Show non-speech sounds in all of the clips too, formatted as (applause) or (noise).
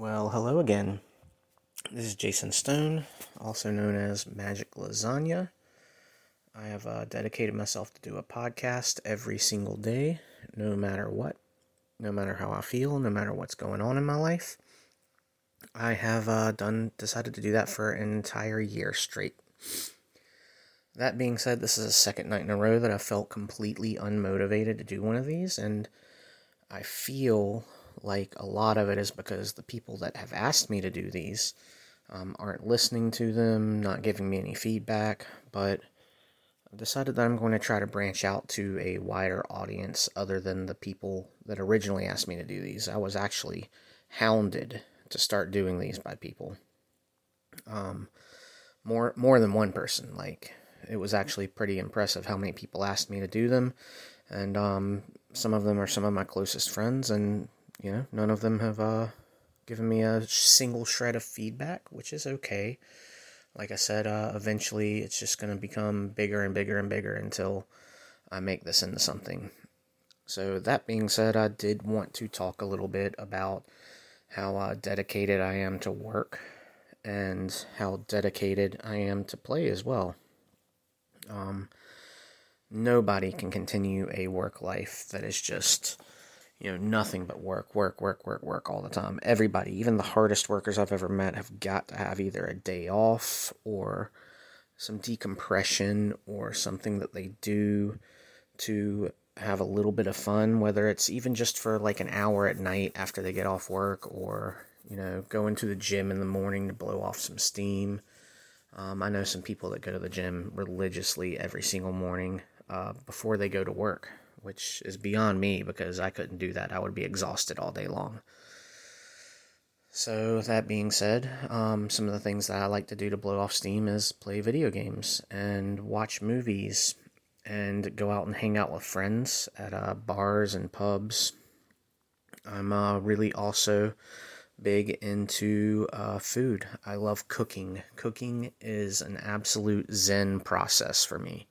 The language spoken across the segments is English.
Well, hello again. This is Jason Stone, also known as Magic Lasagna. I have uh, dedicated myself to do a podcast every single day, no matter what, no matter how I feel, no matter what's going on in my life. I have uh, done decided to do that for an entire year straight. That being said, this is the second night in a row that I felt completely unmotivated to do one of these, and I feel like a lot of it is because the people that have asked me to do these um, aren't listening to them, not giving me any feedback, but I've decided that I'm going to try to branch out to a wider audience other than the people that originally asked me to do these. I was actually hounded to start doing these by people. Um, more more than one person. Like it was actually pretty impressive how many people asked me to do them, and um, some of them are some of my closest friends, and you know, none of them have uh, given me a single shred of feedback, which is okay. Like I said, uh, eventually it's just going to become bigger and bigger and bigger until I make this into something. So, that being said, I did want to talk a little bit about how uh, dedicated I am to work and how dedicated I am to play as well. Um, nobody can continue a work life that is just you know, nothing but work, work, work, work, work all the time. Everybody, even the hardest workers I've ever met, have got to have either a day off or some decompression or something that they do to have a little bit of fun, whether it's even just for like an hour at night after they get off work or, you know, going to the gym in the morning to blow off some steam. Um, I know some people that go to the gym religiously every single morning uh, before they go to work which is beyond me because I couldn't do that. I would be exhausted all day long. So, that being said, um, some of the things that I like to do to blow off steam is play video games and watch movies and go out and hang out with friends at uh, bars and pubs. I'm uh, really also big into uh, food. I love cooking. Cooking is an absolute zen process for me.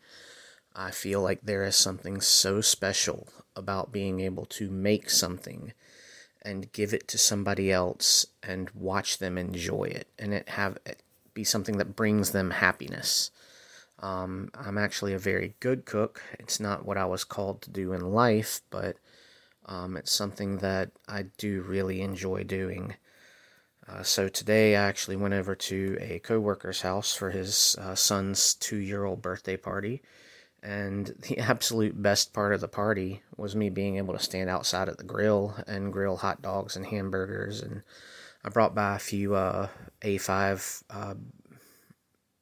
I feel like there is something so special about being able to make something and give it to somebody else and watch them enjoy it and it have it be something that brings them happiness. Um, I'm actually a very good cook. It's not what I was called to do in life, but um, it's something that I do really enjoy doing. Uh, so today I actually went over to a coworker's house for his uh, son's two-year-old birthday party and (laughs) the absolute best part of the party was me being able to stand outside at the grill and grill hot dogs and hamburgers. And I brought by a few uh, A5 uh,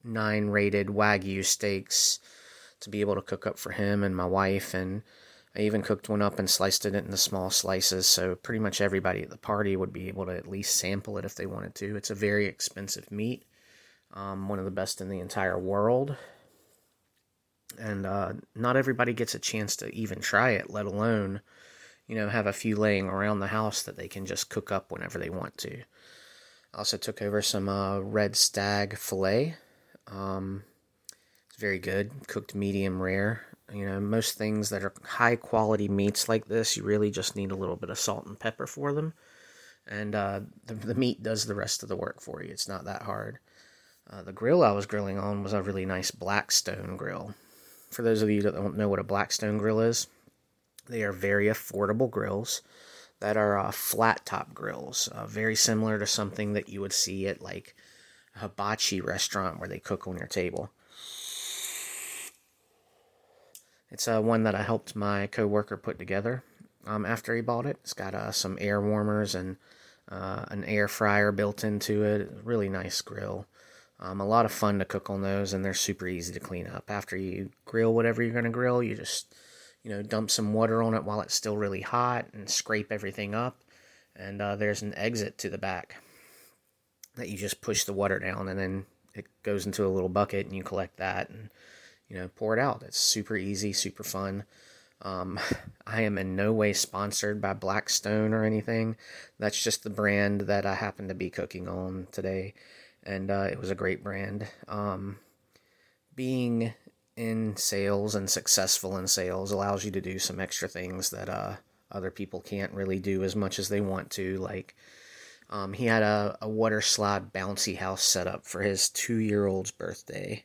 9 rated Wagyu steaks to be able to cook up for him and my wife. And I even cooked one up and sliced it into small slices. So pretty much everybody at the party would be able to at least sample it if they wanted to. It's a very expensive meat, um, one of the best in the entire world and uh, not everybody gets a chance to even try it, let alone, you know, have a few laying around the house that they can just cook up whenever they want to. I also took over some uh, red stag fillet. Um, it's very good, cooked medium rare. You know, most things that are high quality meats like this, you really just need a little bit of salt and pepper for them. And uh, the, the meat does the rest of the work for you. It's not that hard. Uh, the grill I was grilling on was a really nice Blackstone grill for those of you that don't know what a Blackstone grill is, they are very affordable grills that are uh, flat top grills, uh, very similar to something that you would see at like a hibachi restaurant where they cook on your table. It's uh, one that I helped my coworker put together um, after he bought it. It's got uh, some air warmers and uh, an air fryer built into it. Really nice grill. Um, a lot of fun to cook on those, and they're super easy to clean up. After you grill whatever you're going to grill, you just, you know, dump some water on it while it's still really hot and scrape everything up. And uh, there's an exit to the back that you just push the water down, and then it goes into a little bucket, and you collect that and, you know, pour it out. It's super easy, super fun. Um, (laughs) I am in no way sponsored by Blackstone or anything. That's just the brand that I happen to be cooking on today and uh, it was a great brand. Um, being in sales and successful in sales allows you to do some extra things that uh, other people can't really do as much as they want to, like Um, he had a, a water slide bouncy house set up for his two year old's birthday.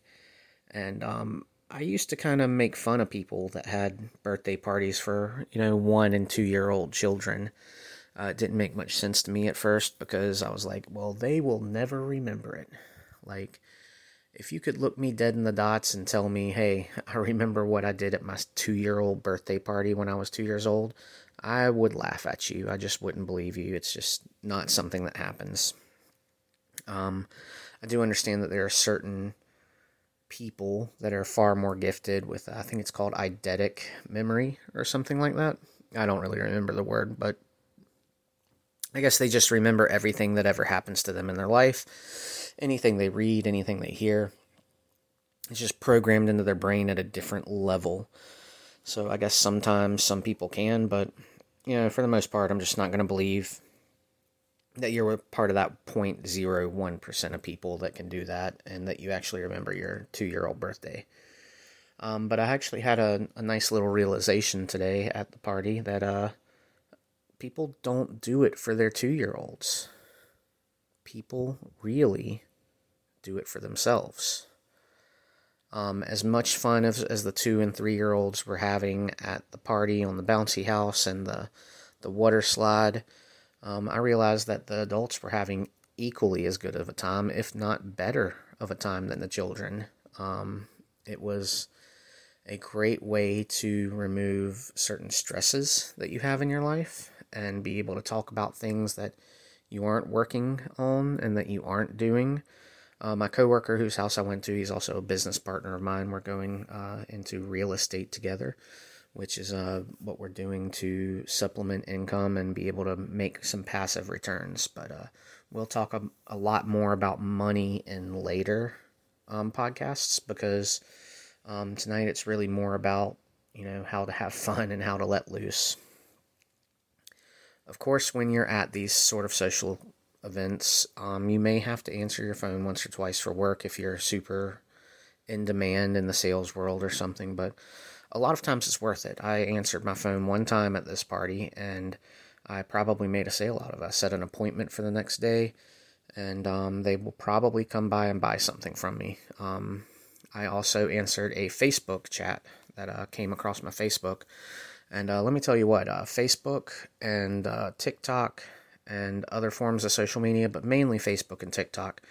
And um, I used to kind of make fun of people that had birthday parties for, you know, one and two year old children. Uh, it didn't make much sense to me at first because I was like, well, they will never remember it. Like, if you could look me dead in the dots and tell me, hey, (laughs) I remember what I did at my two year old birthday party when I was two years old, I would laugh at you. I just wouldn't believe you. It's just not something that happens. Um, I do understand that there are certain people that are far more gifted with, I think it's called eidetic memory or something like that. I don't really remember the word, but I guess they just remember everything that ever happens to them in their life, anything they read, anything they hear. It's just programmed into their brain at a different level. So I guess sometimes some people can, but you know, for the most part, I'm just not going to believe that you're part of that 0.01% of people that can do that and that you actually remember your two year old birthday. Um, but I actually had a, a nice little realization today at the party that uh, people don't do it for their two year olds. People really do it for themselves. Um, as much fun as, as the two and three year olds were having at the party on the bouncy house and the, the water slide, um, I realized that the adults were having equally as good of a time, if not better of a time than the children. Um, it was a great way to remove certain stresses that you have in your life and be able to talk about things that you aren't working on and that you aren't doing. Uh, my coworker, whose house I went to, he's also a business partner of mine. We're going uh, into real estate together, which is uh, what we're doing to supplement income and be able to make some passive returns. But uh, we'll talk a, a, lot more about money in later um, podcasts because um, tonight it's really more about you know how to have (laughs) fun and how to let loose. Of course, when you're at these sort of social events, um, you may have to answer your phone once or twice for work if you're super in demand in the sales world or something, but a lot of times it's worth it. I answered my phone one time at this party and I probably made a sale out of it. I set an appointment for the next day and um, they will probably come by and buy something from me. Um, I also answered a Facebook chat that uh, came across my Facebook and uh, let me tell you what, uh, Facebook and uh, TikTok and other forms of social media, but mainly Facebook and TikTok,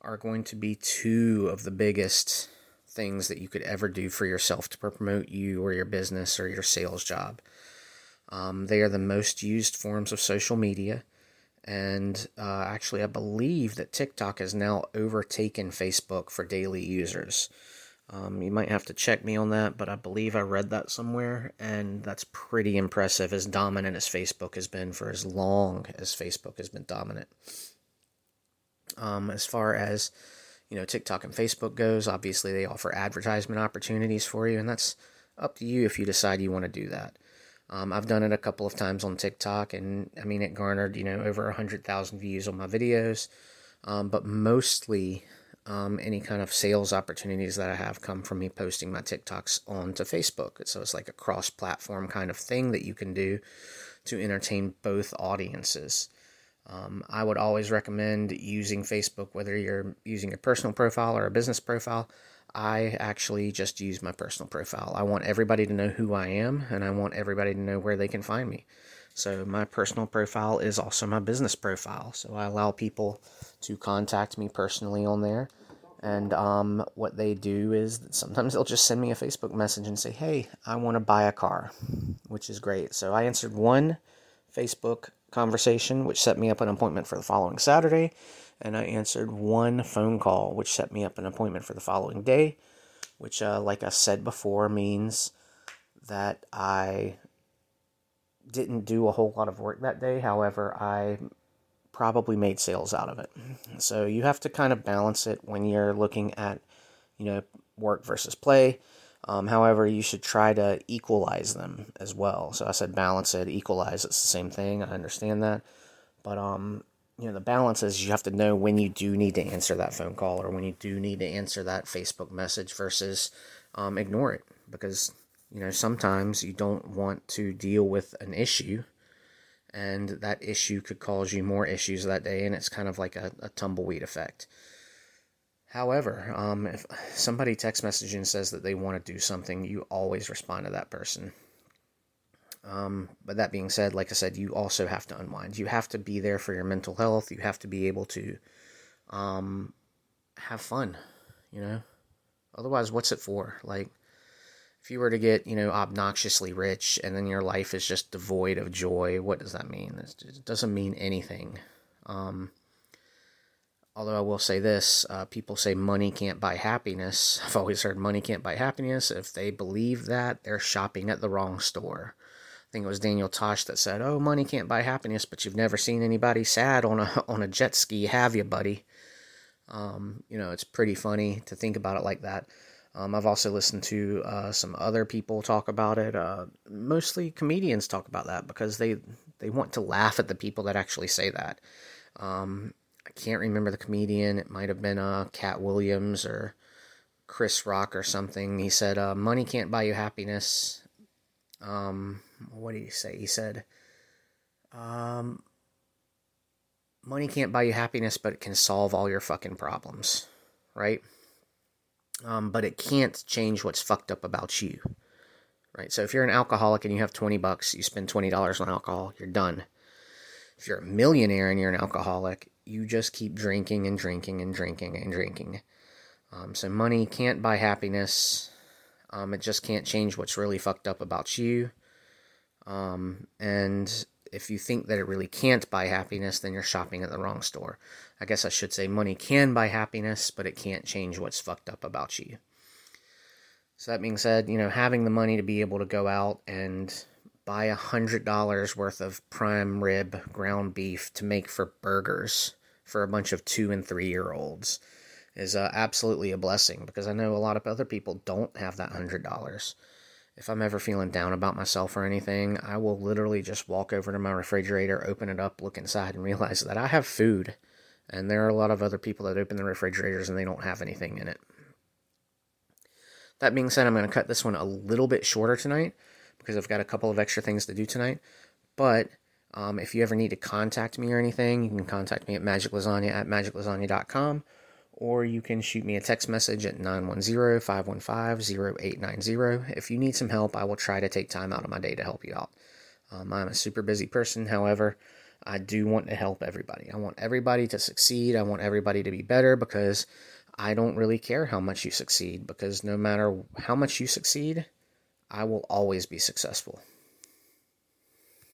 are going to be two of the biggest things that you could ever do for yourself to promote you or your business or your sales job. Um, they are the most used forms of social media. And uh, actually, I believe that TikTok has now overtaken Facebook for daily users. Um, you might have to check me on that, but I believe I read that somewhere, and that's pretty impressive as dominant as Facebook has been for as long as Facebook has been dominant. Um, as far as you know, TikTok and Facebook goes, obviously they offer advertisement opportunities for you, and that's up to you if you decide you want to do that. Um, I've done it a couple of times on TikTok, and I mean, it garnered you know over hundred thousand views on my videos, um, but mostly um, any kind of sales opportunities that I have come from me posting my TikToks onto Facebook. So it's like a cross platform kind of thing that you can do to entertain both audiences. Um, I would always recommend using Facebook, whether you're using a personal profile or a business profile. I actually just use my personal profile. I want everybody to know who I am and I want everybody to know where they can find me. So, my personal profile is also my business profile. So, I allow people to contact me personally on there. And um, what they do is sometimes they'll just send me a Facebook message and say, Hey, I want to buy a car, which is great. So, I answered one Facebook conversation, which set me up an appointment for the following Saturday. And I answered one phone call, which set me up an appointment for the following day, which, uh, like I said before, means that I didn't do a whole lot of work that day. However, I probably made sales out of it. So you have to kind of balance it when you're looking at, you know, work versus play. Um, however, you should try to equalize them as well. So I said balance it, equalize. It's the same thing. I understand that, but um, you know, the balance is you have to know when you do need to answer that phone call or when you do need to answer that Facebook message versus um, ignore it because you know, sometimes you don't want to deal with an issue and that issue could cause you more issues that day, and it's kind of like a, a tumbleweed effect. However, um, if somebody text message and says that they want to do something, you always respond to that person. Um, but that being said, like I said, you also have to unwind. You have to be there for your mental health. You have to be able to um, have fun, you know? Otherwise, what's it for? Like, if you were to get, you know, obnoxiously rich and then your life is just devoid of joy, what does that mean? It doesn't mean anything. Um, although I will say this uh, people say money can't buy happiness. (laughs) I've always heard money can't buy happiness. If they believe that, they're shopping at the wrong store. I think it was Daniel Tosh that said, "Oh, money can't buy happiness, but you've never seen anybody sad on a (laughs) on a jet ski, have you, buddy?" Um, you know, it's pretty funny to think about it like that. Um, I've also listened to uh, some other people talk about it. Uh, mostly comedians talk about that because they they want to laugh at the people that actually say that. Um, I can't remember the comedian. It might have been uh, Katt Williams or Chris Rock or something. He said, uh, "Money can't buy you happiness." Um, what did he say? He said, um, "Money can't buy you happiness, but it can solve all your fucking problems." Right? Um, but it can't change what's fucked up about you. Right? So if you're an alcoholic and you have 20 bucks, you spend $20 on alcohol, you're done. If you're a millionaire and you're an alcoholic, you just keep drinking and drinking and drinking and drinking. Um, so money can't buy happiness. Um, it just can't change what's really fucked up about you. Um, and if you think that it really can't buy happiness, then you're shopping at the wrong store. I guess I should say money can buy happiness, but it can't change what's fucked up about you. So that being said, you know, having the money to be able to go out and buy a hundred dollars worth of prime rib ground beef to make for burgers for a bunch of two and three year olds is uh, absolutely a blessing because I know a lot of other people don't have that hundred dollars. If I'm ever feeling down about myself or anything, I will literally just walk over to my refrigerator, open it up, look inside, and realize that I have food. And there are a lot of other people that open their refrigerators and they don't have anything in it. That being said, I'm going to cut this one a little bit shorter tonight because I've got a couple of extra things to do tonight. But um, if you ever need to contact me or anything, you can contact me at magiclasagna at magiclasagna.com or you can shoot me a text message at 910-515-0890. If you need some help, I will try to take time out of my day to help you out. Um, I'm a super busy person, however, I do want to help everybody. I want everybody to succeed. I want everybody to be better because I don't really care how much you succeed because no matter how much you succeed, I will always be successful.